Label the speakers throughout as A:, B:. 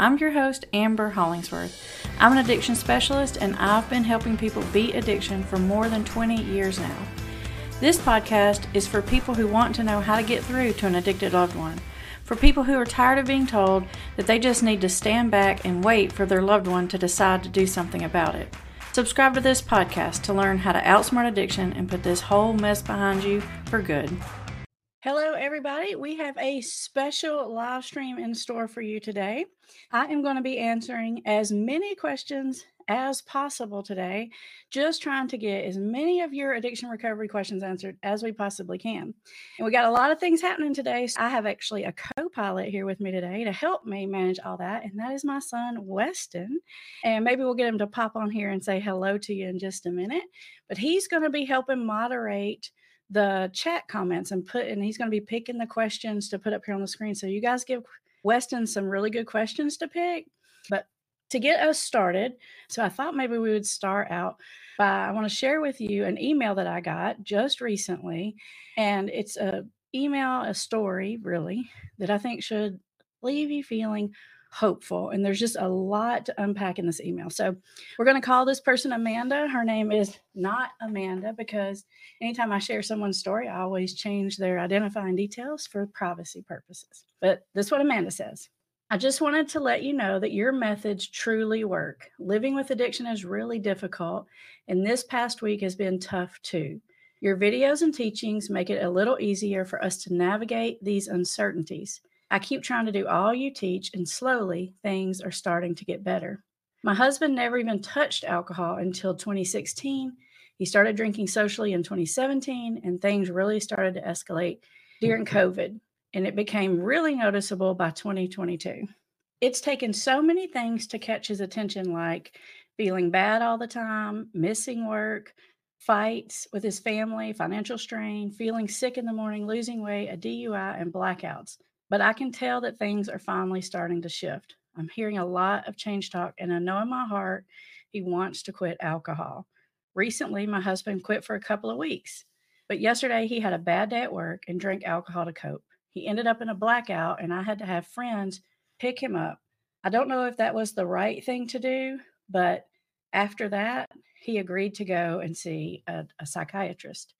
A: I'm your host, Amber Hollingsworth. I'm an addiction specialist and I've been helping people beat addiction for more than 20 years now. This podcast is for people who want to know how to get through to an addicted loved one, for people who are tired of being told that they just need to stand back and wait for their loved one to decide to do something about it. Subscribe to this podcast to learn how to outsmart addiction and put this whole mess behind you for good. Hello, everybody. We have a special live stream in store for you today. I am going to be answering as many questions as possible today, just trying to get as many of your addiction recovery questions answered as we possibly can. And we got a lot of things happening today. So I have actually a co pilot here with me today to help me manage all that. And that is my son, Weston. And maybe we'll get him to pop on here and say hello to you in just a minute. But he's going to be helping moderate the chat comments and put and he's going to be picking the questions to put up here on the screen so you guys give weston some really good questions to pick but to get us started so i thought maybe we would start out by i want to share with you an email that i got just recently and it's a email a story really that i think should leave you feeling hopeful. And there's just a lot to unpack in this email. So we're going to call this person Amanda. Her name is not Amanda because anytime I share someone's story, I always change their identifying details for privacy purposes. But this is what Amanda says. I just wanted to let you know that your methods truly work. Living with addiction is really difficult, and this past week has been tough too. Your videos and teachings make it a little easier for us to navigate these uncertainties. I keep trying to do all you teach, and slowly things are starting to get better. My husband never even touched alcohol until 2016. He started drinking socially in 2017, and things really started to escalate during mm-hmm. COVID, and it became really noticeable by 2022. It's taken so many things to catch his attention, like feeling bad all the time, missing work, fights with his family, financial strain, feeling sick in the morning, losing weight, a DUI, and blackouts. But I can tell that things are finally starting to shift. I'm hearing a lot of change talk, and I know in my heart he wants to quit alcohol. Recently, my husband quit for a couple of weeks, but yesterday he had a bad day at work and drank alcohol to cope. He ended up in a blackout, and I had to have friends pick him up. I don't know if that was the right thing to do, but after that, he agreed to go and see a, a psychiatrist.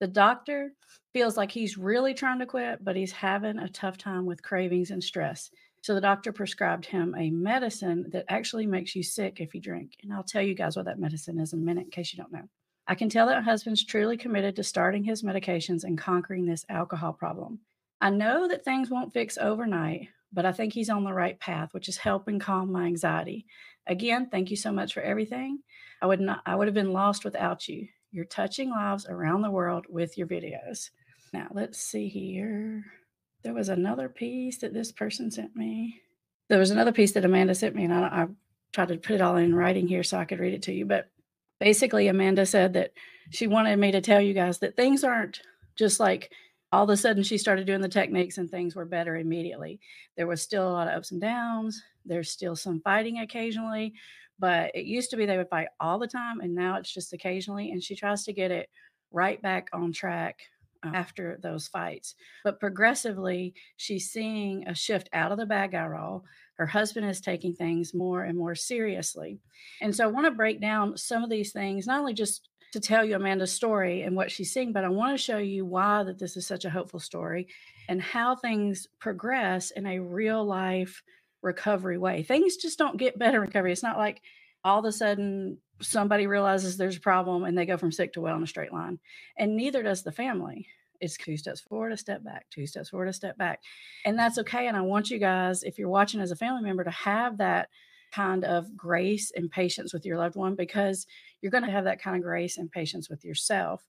A: The doctor feels like he's really trying to quit, but he's having a tough time with cravings and stress. So the doctor prescribed him a medicine that actually makes you sick if you drink. And I'll tell you guys what that medicine is in a minute in case you don't know. I can tell that husband's truly committed to starting his medications and conquering this alcohol problem. I know that things won't fix overnight, but I think he's on the right path, which is helping calm my anxiety. Again, thank you so much for everything. I would not I would have been lost without you. You're touching lives around the world with your videos. Now, let's see here. There was another piece that this person sent me. There was another piece that Amanda sent me, and I, I tried to put it all in writing here so I could read it to you. But basically, Amanda said that she wanted me to tell you guys that things aren't just like all of a sudden she started doing the techniques and things were better immediately. There was still a lot of ups and downs. There's still some fighting occasionally, but it used to be they would fight all the time, and now it's just occasionally. And she tries to get it right back on track uh, after those fights. But progressively, she's seeing a shift out of the bad guy role. Her husband is taking things more and more seriously. And so I want to break down some of these things, not only just to tell you Amanda's story and what she's seeing, but I want to show you why that this is such a hopeful story and how things progress in a real life recovery way. Things just don't get better recovery. It's not like all of a sudden somebody realizes there's a problem and they go from sick to well in a straight line. And neither does the family. It's two steps forward, a step back, two steps forward, a step back. And that's okay. And I want you guys, if you're watching as a family member, to have that kind of grace and patience with your loved one because you're going to have that kind of grace and patience with yourself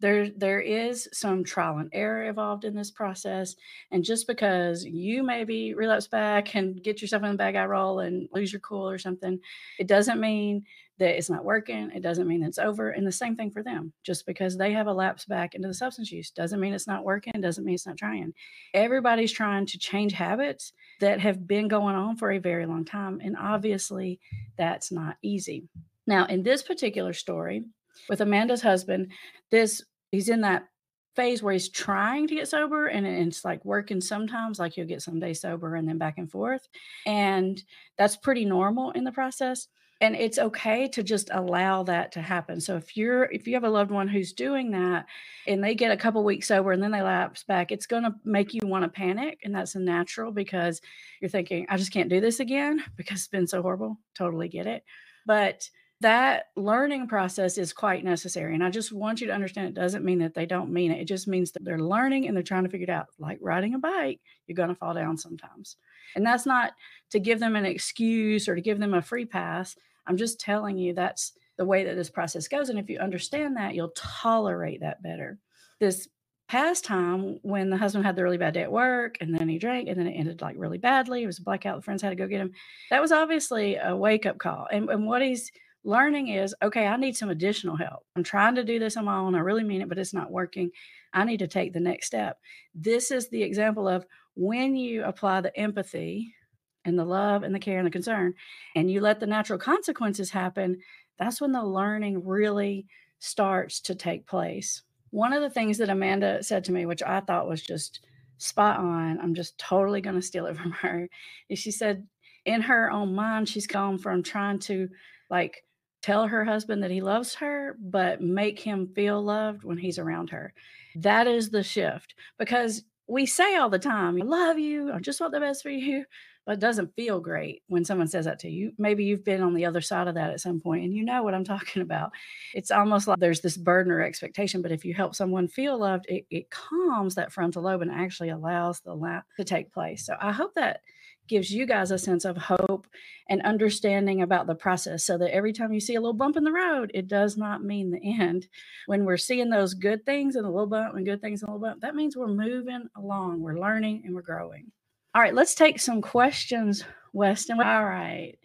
A: there there is some trial and error involved in this process and just because you maybe relapse back and get yourself in the bad guy role and lose your cool or something it doesn't mean that it's not working it doesn't mean it's over and the same thing for them. Just because they have a lapse back into the substance use doesn't mean it's not working doesn't mean it's not trying. Everybody's trying to change habits that have been going on for a very long time and obviously that's not easy. Now in this particular story with Amanda's husband, this he's in that phase where he's trying to get sober and it's like working sometimes like you'll get some days sober and then back and forth and that's pretty normal in the process and it's okay to just allow that to happen. So if you're if you have a loved one who's doing that and they get a couple weeks sober and then they lapse back it's going to make you want to panic and that's natural because you're thinking i just can't do this again because it's been so horrible. Totally get it. But that learning process is quite necessary. And I just want you to understand it doesn't mean that they don't mean it. It just means that they're learning and they're trying to figure it out. Like riding a bike, you're going to fall down sometimes. And that's not to give them an excuse or to give them a free pass. I'm just telling you that's the way that this process goes. And if you understand that, you'll tolerate that better. This past time when the husband had the really bad day at work and then he drank and then it ended like really badly, it was a blackout, the friends had to go get him. That was obviously a wake up call. And, and what he's learning is okay, I need some additional help. I'm trying to do this on my own. I really mean it, but it's not working. I need to take the next step. This is the example of when you apply the empathy and the love and the care and the concern, and you let the natural consequences happen, that's when the learning really starts to take place. One of the things that Amanda said to me, which I thought was just spot on, I'm just totally going to steal it from her, is she said, in her own mind, she's gone from trying to like tell her husband that he loves her, but make him feel loved when he's around her. That is the shift because we say all the time, I love you, I just want the best for you, but it doesn't feel great when someone says that to you. Maybe you've been on the other side of that at some point and you know what I'm talking about. It's almost like there's this burden or expectation, but if you help someone feel loved, it, it calms that frontal lobe and actually allows the lap to take place. So I hope that gives you guys a sense of hope and understanding about the process so that every time you see a little bump in the road, it does not mean the end. When we're seeing those good things and a little bump and good things and a little bump, that means we're moving along, we're learning and we're growing. All right, let's take some questions, Weston. All right.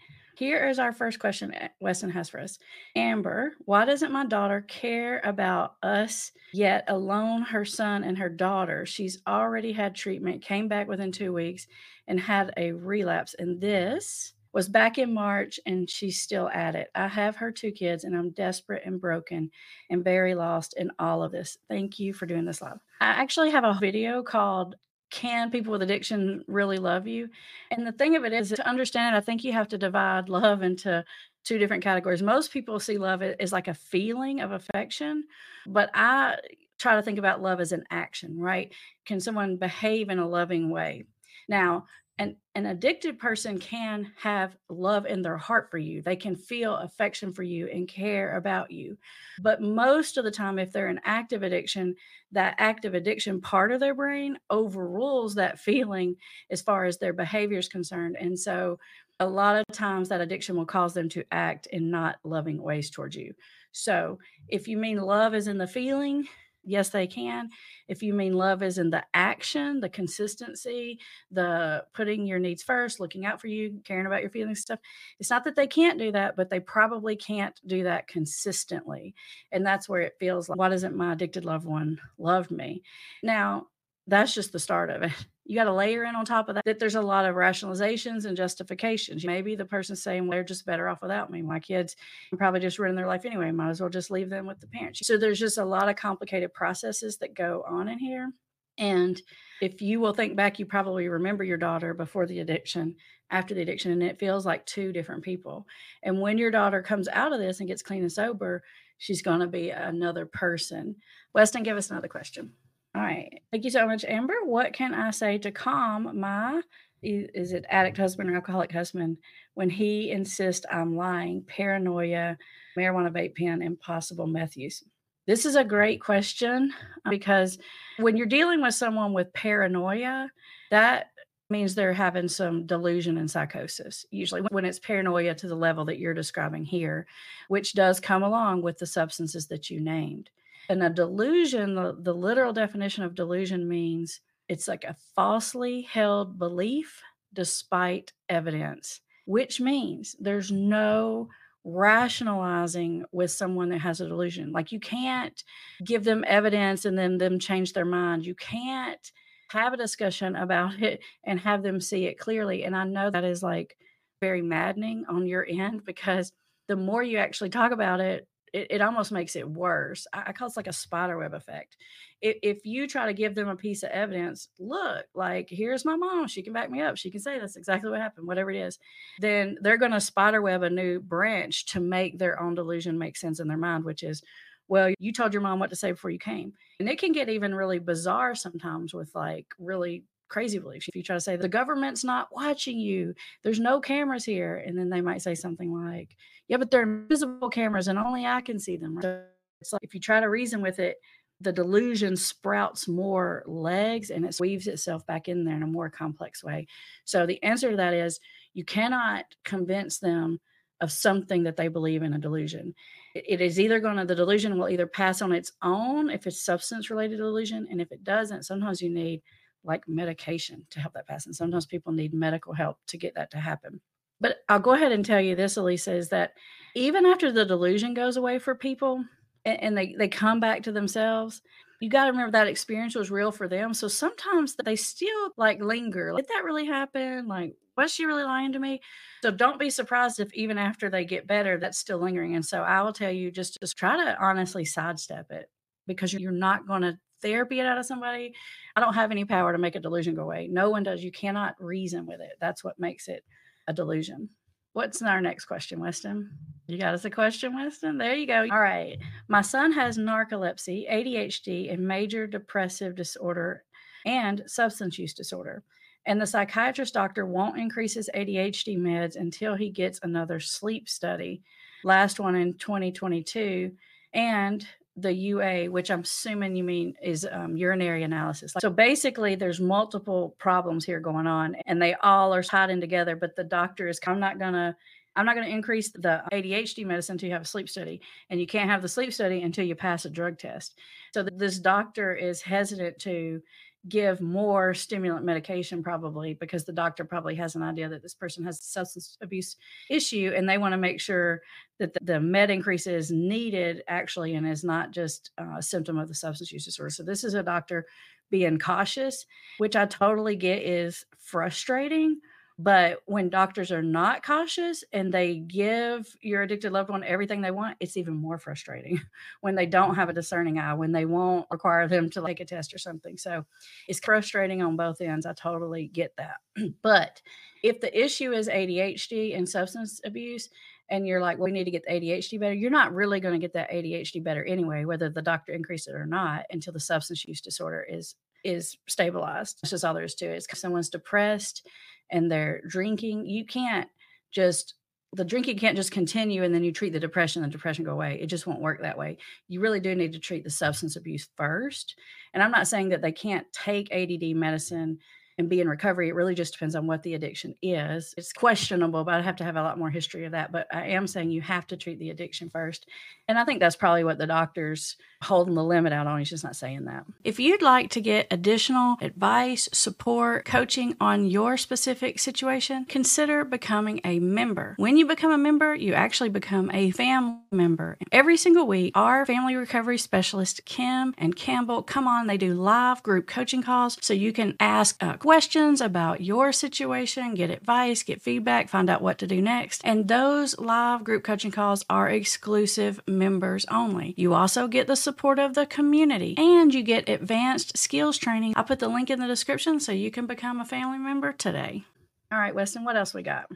A: Here is our first question Weston has for us. Amber, why doesn't my daughter care about us yet alone her son and her daughter? She's already had treatment, came back within two weeks, and had a relapse. And this was back in March, and she's still at it. I have her two kids, and I'm desperate and broken and very lost in all of this. Thank you for doing this live. I actually have a video called can people with addiction really love you? And the thing of it is, to understand, I think you have to divide love into two different categories. Most people see love as like a feeling of affection, but I try to think about love as an action, right? Can someone behave in a loving way? Now, an, an addicted person can have love in their heart for you. They can feel affection for you and care about you. But most of the time, if they're in active addiction, that active addiction part of their brain overrules that feeling as far as their behavior is concerned. And so a lot of times that addiction will cause them to act in not loving ways towards you. So if you mean love is in the feeling, Yes, they can. If you mean love is in the action, the consistency, the putting your needs first, looking out for you, caring about your feelings, stuff, it's not that they can't do that, but they probably can't do that consistently. And that's where it feels like, why doesn't my addicted loved one love me? Now, that's just the start of it. You got to layer in on top of that that there's a lot of rationalizations and justifications. Maybe the person's saying, well, they're just better off without me. My kids probably just running their life anyway. Might as well just leave them with the parents. So there's just a lot of complicated processes that go on in here. And if you will think back, you probably remember your daughter before the addiction, after the addiction, and it feels like two different people. And when your daughter comes out of this and gets clean and sober, she's going to be another person. Weston, give us another question. All right. Thank you so much, Amber. What can I say to calm my is it addict husband or alcoholic husband when he insists I'm lying, paranoia, marijuana vape pen, and possible meth use? This is a great question uh, because when you're dealing with someone with paranoia, that means they're having some delusion and psychosis, usually when it's paranoia to the level that you're describing here, which does come along with the substances that you named. And a delusion, the, the literal definition of delusion means it's like a falsely held belief despite evidence, which means there's no rationalizing with someone that has a delusion. Like you can't give them evidence and then them change their mind. You can't have a discussion about it and have them see it clearly. And I know that is like very maddening on your end because the more you actually talk about it, it, it almost makes it worse. I, I call it like a spider web effect. If, if you try to give them a piece of evidence, look, like here's my mom, she can back me up, she can say that's exactly what happened, whatever it is, then they're going to spider web a new branch to make their own delusion make sense in their mind, which is, well, you told your mom what to say before you came. And it can get even really bizarre sometimes with like really crazy beliefs. If you try to say the government's not watching you, there's no cameras here, and then they might say something like, "Yeah, but they're invisible cameras, and only I can see them." So it's like if you try to reason with it, the delusion sprouts more legs and it weaves itself back in there in a more complex way. So the answer to that is you cannot convince them of something that they believe in a delusion. It is either going to, the delusion will either pass on its own if it's substance related delusion. And if it doesn't, sometimes you need like medication to help that pass. And sometimes people need medical help to get that to happen. But I'll go ahead and tell you this, Elisa, is that even after the delusion goes away for people and, and they, they come back to themselves, you got to remember that experience was real for them. So sometimes they still like linger. Did that really happen? Like, was she really lying to me? So don't be surprised if even after they get better, that's still lingering. And so I will tell you just just try to honestly sidestep it because you're not going to therapy it out of somebody. I don't have any power to make a delusion go away. No one does. You cannot reason with it. That's what makes it a delusion. What's our next question, Weston? You got us a question, Weston? There you go. All right. My son has narcolepsy, ADHD, and major depressive disorder and substance use disorder. And the psychiatrist doctor won't increase his ADHD meds until he gets another sleep study. Last one in 2022. And the UA, which I'm assuming you mean is um, urinary analysis. So basically, there's multiple problems here going on, and they all are tied in together. But the doctor is, I'm not gonna, I'm not gonna increase the ADHD medicine until you have a sleep study, and you can't have the sleep study until you pass a drug test. So this doctor is hesitant to give more stimulant medication probably because the doctor probably has an idea that this person has a substance abuse issue and they want to make sure that the, the med increase is needed actually and is not just a symptom of the substance use disorder. So this is a doctor being cautious which i totally get is frustrating but when doctors are not cautious and they give your addicted loved one everything they want, it's even more frustrating when they don't have a discerning eye, when they won't require them to take a test or something. So it's frustrating on both ends. I totally get that. but if the issue is ADHD and substance abuse, and you're like, well, we need to get the ADHD better, you're not really going to get that ADHD better anyway, whether the doctor increased it or not, until the substance use disorder is is stabilized. That's just all there is to it. It's someone's depressed and they're drinking, you can't just the drinking can't just continue and then you treat the depression the depression go away. It just won't work that way. You really do need to treat the substance abuse first. And I'm not saying that they can't take ADD medicine and be in recovery. It really just depends on what the addiction is. It's questionable, but I'd have to have a lot more history of that. But I am saying you have to treat the addiction first. And I think that's probably what the doctor's holding the limit out on. He's just not saying that. If you'd like to get additional advice, support, coaching on your specific situation, consider becoming a member. When you become a member, you actually become a family member. Every single week, our family recovery specialist, Kim and Campbell, come on. They do live group coaching calls so you can ask uh, questions about your situation, get advice, get feedback, find out what to do next. And those live group coaching calls are exclusive members only. You also get the support of the community and you get advanced skills training. I'll put the link in the description so you can become a family member today. All right, Weston, what else we got?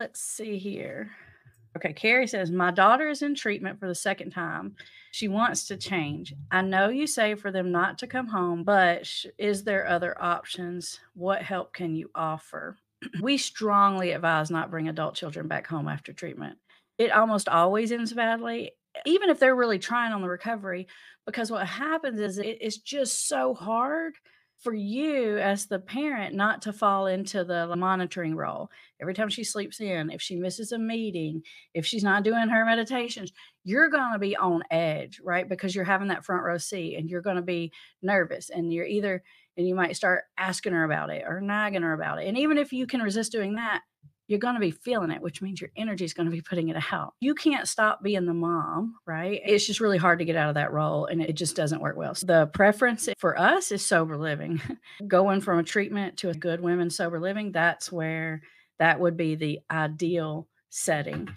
A: Let's see here. Okay, Carrie says, My daughter is in treatment for the second time. She wants to change. I know you say for them not to come home, but sh- is there other options? What help can you offer? we strongly advise not bring adult children back home after treatment. It almost always ends badly, even if they're really trying on the recovery, because what happens is it, it's just so hard for you as the parent not to fall into the monitoring role. Every time she sleeps in, if she misses a meeting, if she's not doing her meditations, you're going to be on edge, right? Because you're having that front row seat and you're going to be nervous and you're either, and you might start asking her about it or nagging her about it. And even if you can resist doing that, you're going to be feeling it, which means your energy is going to be putting it out. You can't stop being the mom, right? It's just really hard to get out of that role and it just doesn't work well. So the preference for us is sober living. Going from a treatment to a good women sober living, that's where that would be the ideal setting.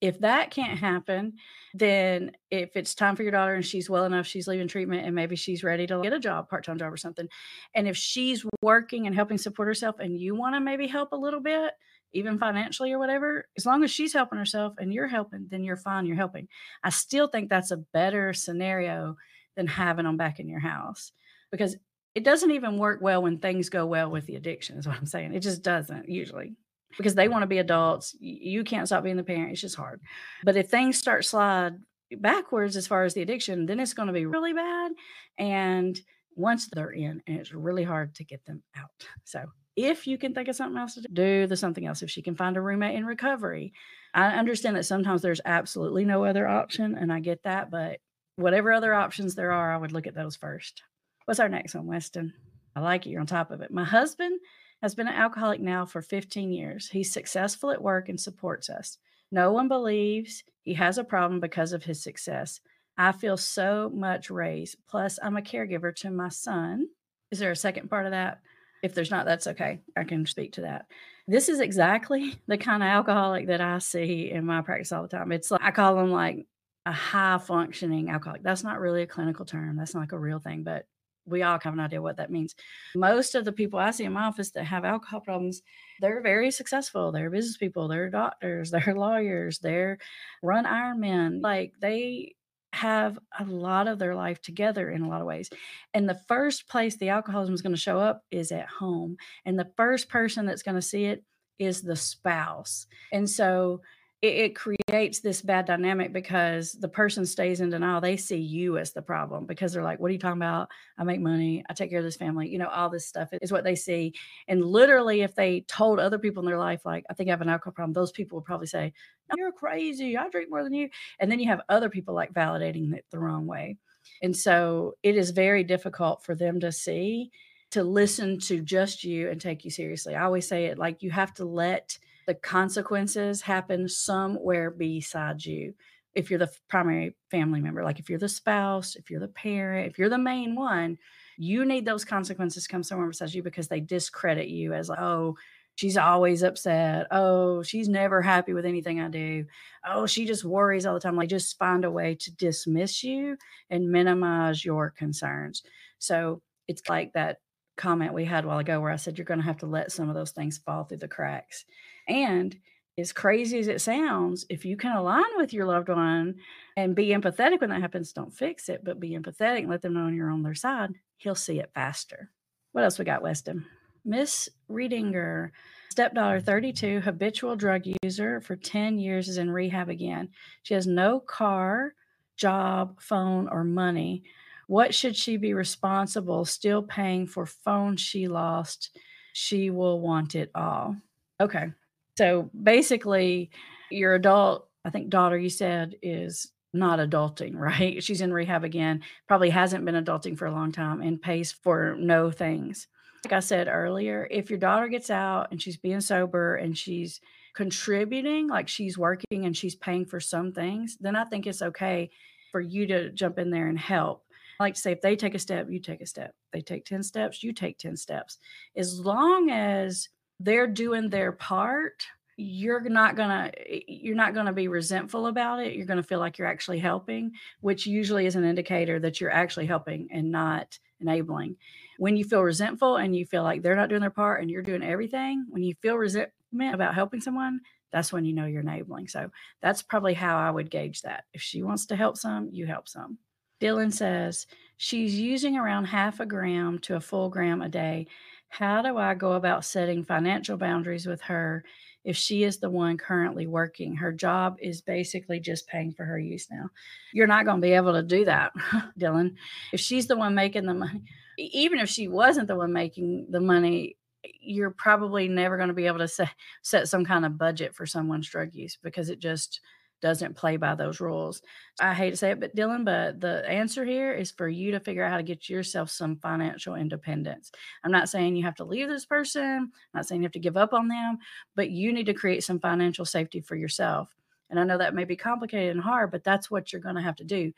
A: If that can't happen, then if it's time for your daughter and she's well enough, she's leaving treatment and maybe she's ready to get a job, part time job or something. And if she's working and helping support herself and you want to maybe help a little bit, even financially or whatever, as long as she's helping herself and you're helping, then you're fine, you're helping. I still think that's a better scenario than having them back in your house because it doesn't even work well when things go well with the addiction, is what I'm saying. It just doesn't usually because they want to be adults. You can't stop being the parent. It's just hard. But if things start slide backwards as far as the addiction, then it's going to be really bad. And once they're in, and it's really hard to get them out. So if you can think of something else to do, do the something else. If she can find a roommate in recovery, I understand that sometimes there's absolutely no other option, and I get that. But whatever other options there are, I would look at those first. What's our next one, Weston? I like it. You're on top of it. My husband has been an alcoholic now for 15 years. He's successful at work and supports us. No one believes he has a problem because of his success. I feel so much raised. Plus, I'm a caregiver to my son. Is there a second part of that? If there's not, that's okay. I can speak to that. This is exactly the kind of alcoholic that I see in my practice all the time. It's like I call them like a high functioning alcoholic. That's not really a clinical term. That's not like a real thing, but we all have an idea what that means. Most of the people I see in my office that have alcohol problems, they're very successful. They're business people, they're doctors, they're lawyers, they're run Ironman. Like they have a lot of their life together in a lot of ways. And the first place the alcoholism is going to show up is at home. And the first person that's going to see it is the spouse. And so it, it, creates this bad dynamic because the person stays in denial. They see you as the problem because they're like, What are you talking about? I make money. I take care of this family. You know, all this stuff is what they see. And literally, if they told other people in their life, like, I think I have an alcohol problem, those people would probably say, no, You're crazy. I drink more than you. And then you have other people like validating it the wrong way. And so it is very difficult for them to see, to listen to just you and take you seriously. I always say it like you have to let the consequences happen somewhere beside you. If you're the primary family member like if you're the spouse if you're the parent if you're the main one you need those consequences come somewhere beside you because they discredit you as like oh she's always upset. Oh she's never happy with anything i do. Oh she just worries all the time. Like just find a way to dismiss you and minimize your concerns. So it's like that comment we had a while ago where i said you're going to have to let some of those things fall through the cracks and as crazy as it sounds, if you can align with your loved one and be empathetic when that happens, don't fix it, but be empathetic and let them know you're on their side, he'll see it faster. What else we got, Weston? Miss Reedinger, stepdaughter mm. 32, habitual drug user for 10 years, is in rehab again. She has no car, job, phone, or money. What should she be responsible still paying for phone she lost? She will want it all. Okay. So basically, your adult, I think, daughter, you said, is not adulting, right? She's in rehab again, probably hasn't been adulting for a long time and pays for no things. Like I said earlier, if your daughter gets out and she's being sober and she's contributing, like she's working and she's paying for some things, then I think it's okay for you to jump in there and help. I like to say, if they take a step, you take a step. They take 10 steps, you take 10 steps. As long as they're doing their part you're not gonna you're not gonna be resentful about it. You're gonna feel like you're actually helping which usually is an indicator that you're actually helping and not enabling. When you feel resentful and you feel like they're not doing their part and you're doing everything when you feel resentment about helping someone that's when you know you're enabling. So that's probably how i would gauge that. If she wants to help some you help some dylan says she's using around half a gram to a full gram a day how do I go about setting financial boundaries with her if she is the one currently working? Her job is basically just paying for her use now. You're not going to be able to do that, Dylan. If she's the one making the money, even if she wasn't the one making the money, you're probably never going to be able to set, set some kind of budget for someone's drug use because it just doesn't play by those rules. I hate to say it, but Dylan, but the answer here is for you to figure out how to get yourself some financial independence. I'm not saying you have to leave this person, I'm not saying you have to give up on them, but you need to create some financial safety for yourself. And I know that may be complicated and hard, but that's what you're going to have to do.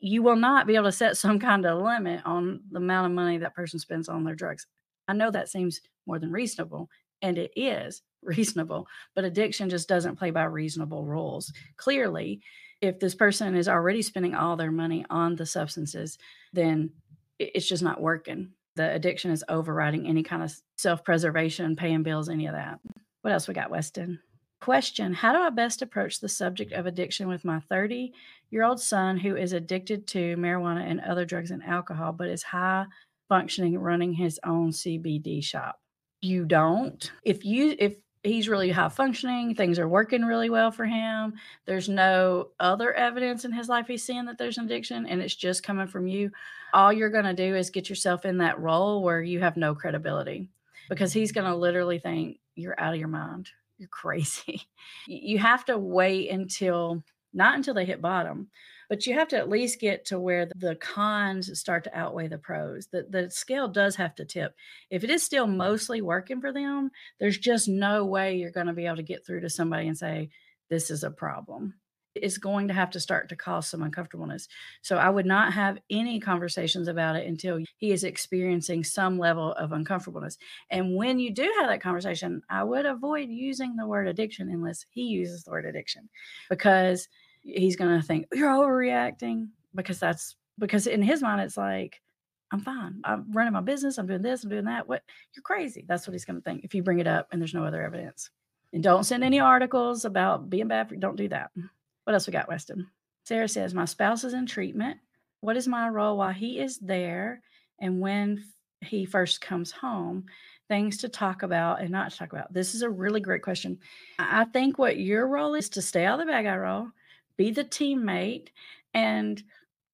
A: You will not be able to set some kind of limit on the amount of money that person spends on their drugs. I know that seems more than reasonable. And it is reasonable, but addiction just doesn't play by reasonable rules. Clearly, if this person is already spending all their money on the substances, then it's just not working. The addiction is overriding any kind of self preservation, paying bills, any of that. What else we got, Weston? Question How do I best approach the subject of addiction with my 30 year old son who is addicted to marijuana and other drugs and alcohol, but is high functioning running his own CBD shop? You don't. If you, if he's really high functioning, things are working really well for him, there's no other evidence in his life he's seeing that there's an addiction and it's just coming from you, all you're going to do is get yourself in that role where you have no credibility because he's going to literally think you're out of your mind you're crazy. You have to wait until not until they hit bottom, but you have to at least get to where the cons start to outweigh the pros. The, the scale does have to tip. If it is still mostly working for them, there's just no way you're going to be able to get through to somebody and say, This is a problem It's going to have to start to cause some uncomfortableness. So I would not have any conversations about it until he is experiencing some level of uncomfortableness. And when you do have that conversation, I would avoid using the word addiction unless he uses the word addiction because he's going to think you're overreacting because that's because in his mind it's like I'm fine. I'm running my business. I'm doing this. I'm doing that. What? You're crazy. That's what he's going to think if you bring it up and there's no other evidence. And don't send any articles about being bad. For, don't do that. What else we got, Weston? Sarah says, My spouse is in treatment. What is my role while he is there and when he first comes home? Things to talk about and not to talk about. This is a really great question. I think what your role is to stay out of the bad guy role, be the teammate, and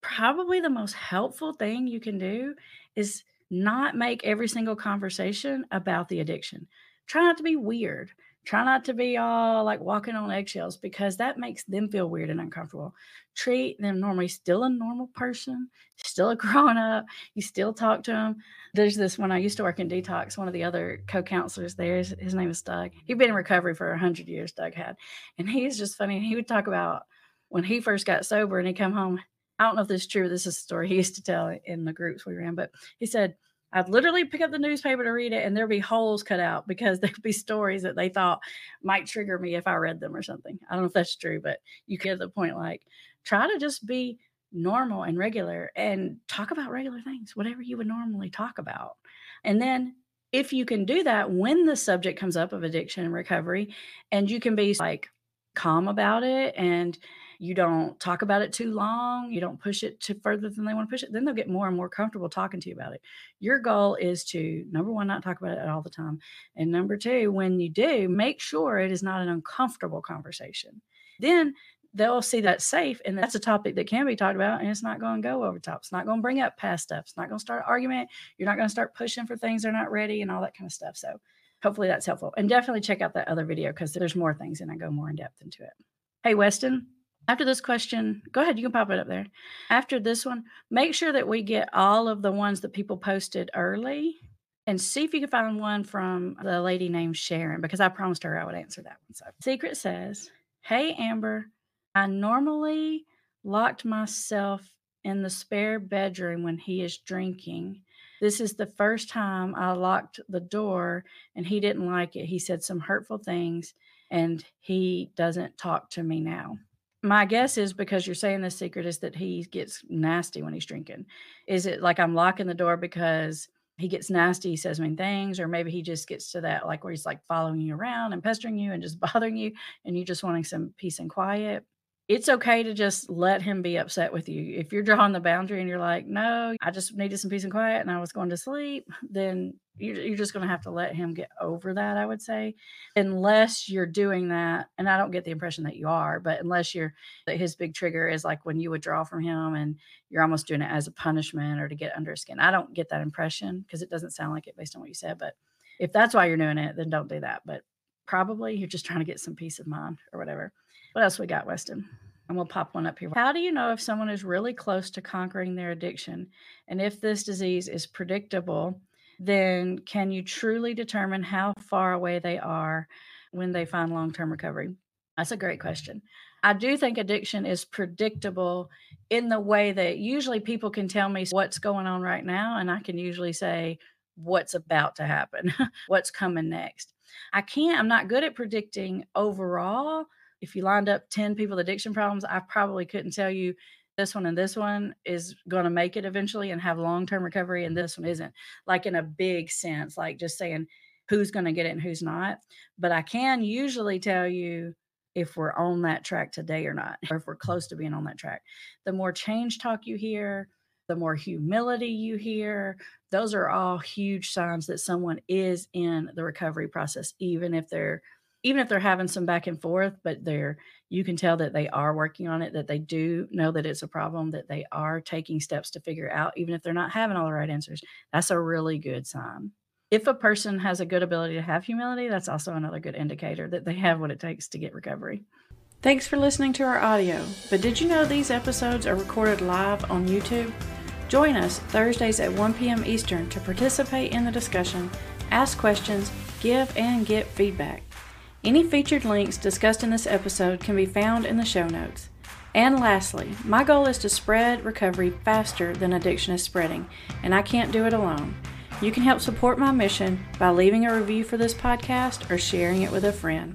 A: probably the most helpful thing you can do is not make every single conversation about the addiction. Try not to be weird. Try not to be all like walking on eggshells because that makes them feel weird and uncomfortable. Treat them normally still a normal person still a grown up you still talk to them there's this one i used to work in detox one of the other co-counselors there his, his name is doug. He'd been in recovery for 100 years doug had and he's just funny he would talk about when he first got sober and he come home i don't know if this is true this is a story he used to tell in the groups we ran but he said I'd literally pick up the newspaper to read it, and there'd be holes cut out because there'd be stories that they thought might trigger me if I read them or something. I don't know if that's true, but you get the point. Like, try to just be normal and regular and talk about regular things, whatever you would normally talk about. And then if you can do that when the subject comes up of addiction and recovery, and you can be like calm about it and you don't talk about it too long, you don't push it to further than they want to push it, then they'll get more and more comfortable talking to you about it. Your goal is to number one, not talk about it all the time. And number two, when you do, make sure it is not an uncomfortable conversation. Then they'll see that safe and that's a topic that can be talked about and it's not going to go over top. It's not going to bring up past stuff. It's not going to start an argument. You're not going to start pushing for things they're not ready and all that kind of stuff. So hopefully that's helpful. And definitely check out that other video because there's more things and I go more in depth into it. Hey, Weston, after this question, go ahead, you can pop it up there. After this one, make sure that we get all of the ones that people posted early and see if you can find one from the lady named Sharon because I promised her I would answer that one. So, Secret says, Hey, Amber, I normally locked myself in the spare bedroom when he is drinking. This is the first time I locked the door and he didn't like it. He said some hurtful things and he doesn't talk to me now my guess is because you're saying the secret is that he gets nasty when he's drinking. Is it like I'm locking the door because he gets nasty, he says mean things, or maybe he just gets to that like where he's like following you around and pestering you and just bothering you and you just wanting some peace and quiet? It's okay to just let him be upset with you. If you're drawing the boundary and you're like, no, I just needed some peace and quiet and I was going to sleep, then you're, just going to have to let him get over that, I would say. Unless you're doing that, and I don't get the impression that you are, but unless you're, his big trigger is like when you withdraw from him and you're almost doing it as a punishment or to get under his skin. I don't get that impression because it doesn't sound like it based on what you said. But if that's why you're doing it, then don't do that. But probably you're just trying to get some peace of mind or whatever. What else we got, Weston? And we'll pop one up here. How do you know if someone is really close to conquering their addiction? And if this disease is predictable, then can you truly determine how far away they are when they find long term recovery? That's a great question. I do think addiction is predictable in the way that usually people can tell me what's going on right now, and I can usually say what's about to happen, what's coming next. I can't, I'm not good at predicting overall. If you lined up 10 people with addiction problems, I probably couldn't tell you this one and this one is going to make it eventually and have long term recovery, and this one isn't. Like in a big sense, like just saying who's going to get it and who's not. But I can usually tell you if we're on that track today or not, or if we're close to being on that track. The more change talk you hear, the more humility you hear, those are all huge signs that someone is in the recovery process, even if they're even if they're having some back and forth, but they're you can tell that they are working on it, that they do know that it's a problem, that they are taking steps to figure out, even if they're not having all the right answers. That's a really good sign. If a person has a good ability to have humility, that's also another good indicator that they have what it takes to get recovery. Thanks for listening to our audio. But did you know these episodes are recorded live on YouTube? Join us Thursdays at 1 p.m. Eastern to participate in the discussion, ask questions, give and get feedback. Any featured links discussed in this episode can be found in the show notes. And lastly, my goal is to spread recovery faster than addiction is spreading, and I can't do it alone. You can help support my mission by leaving a review for this podcast or sharing it with a friend.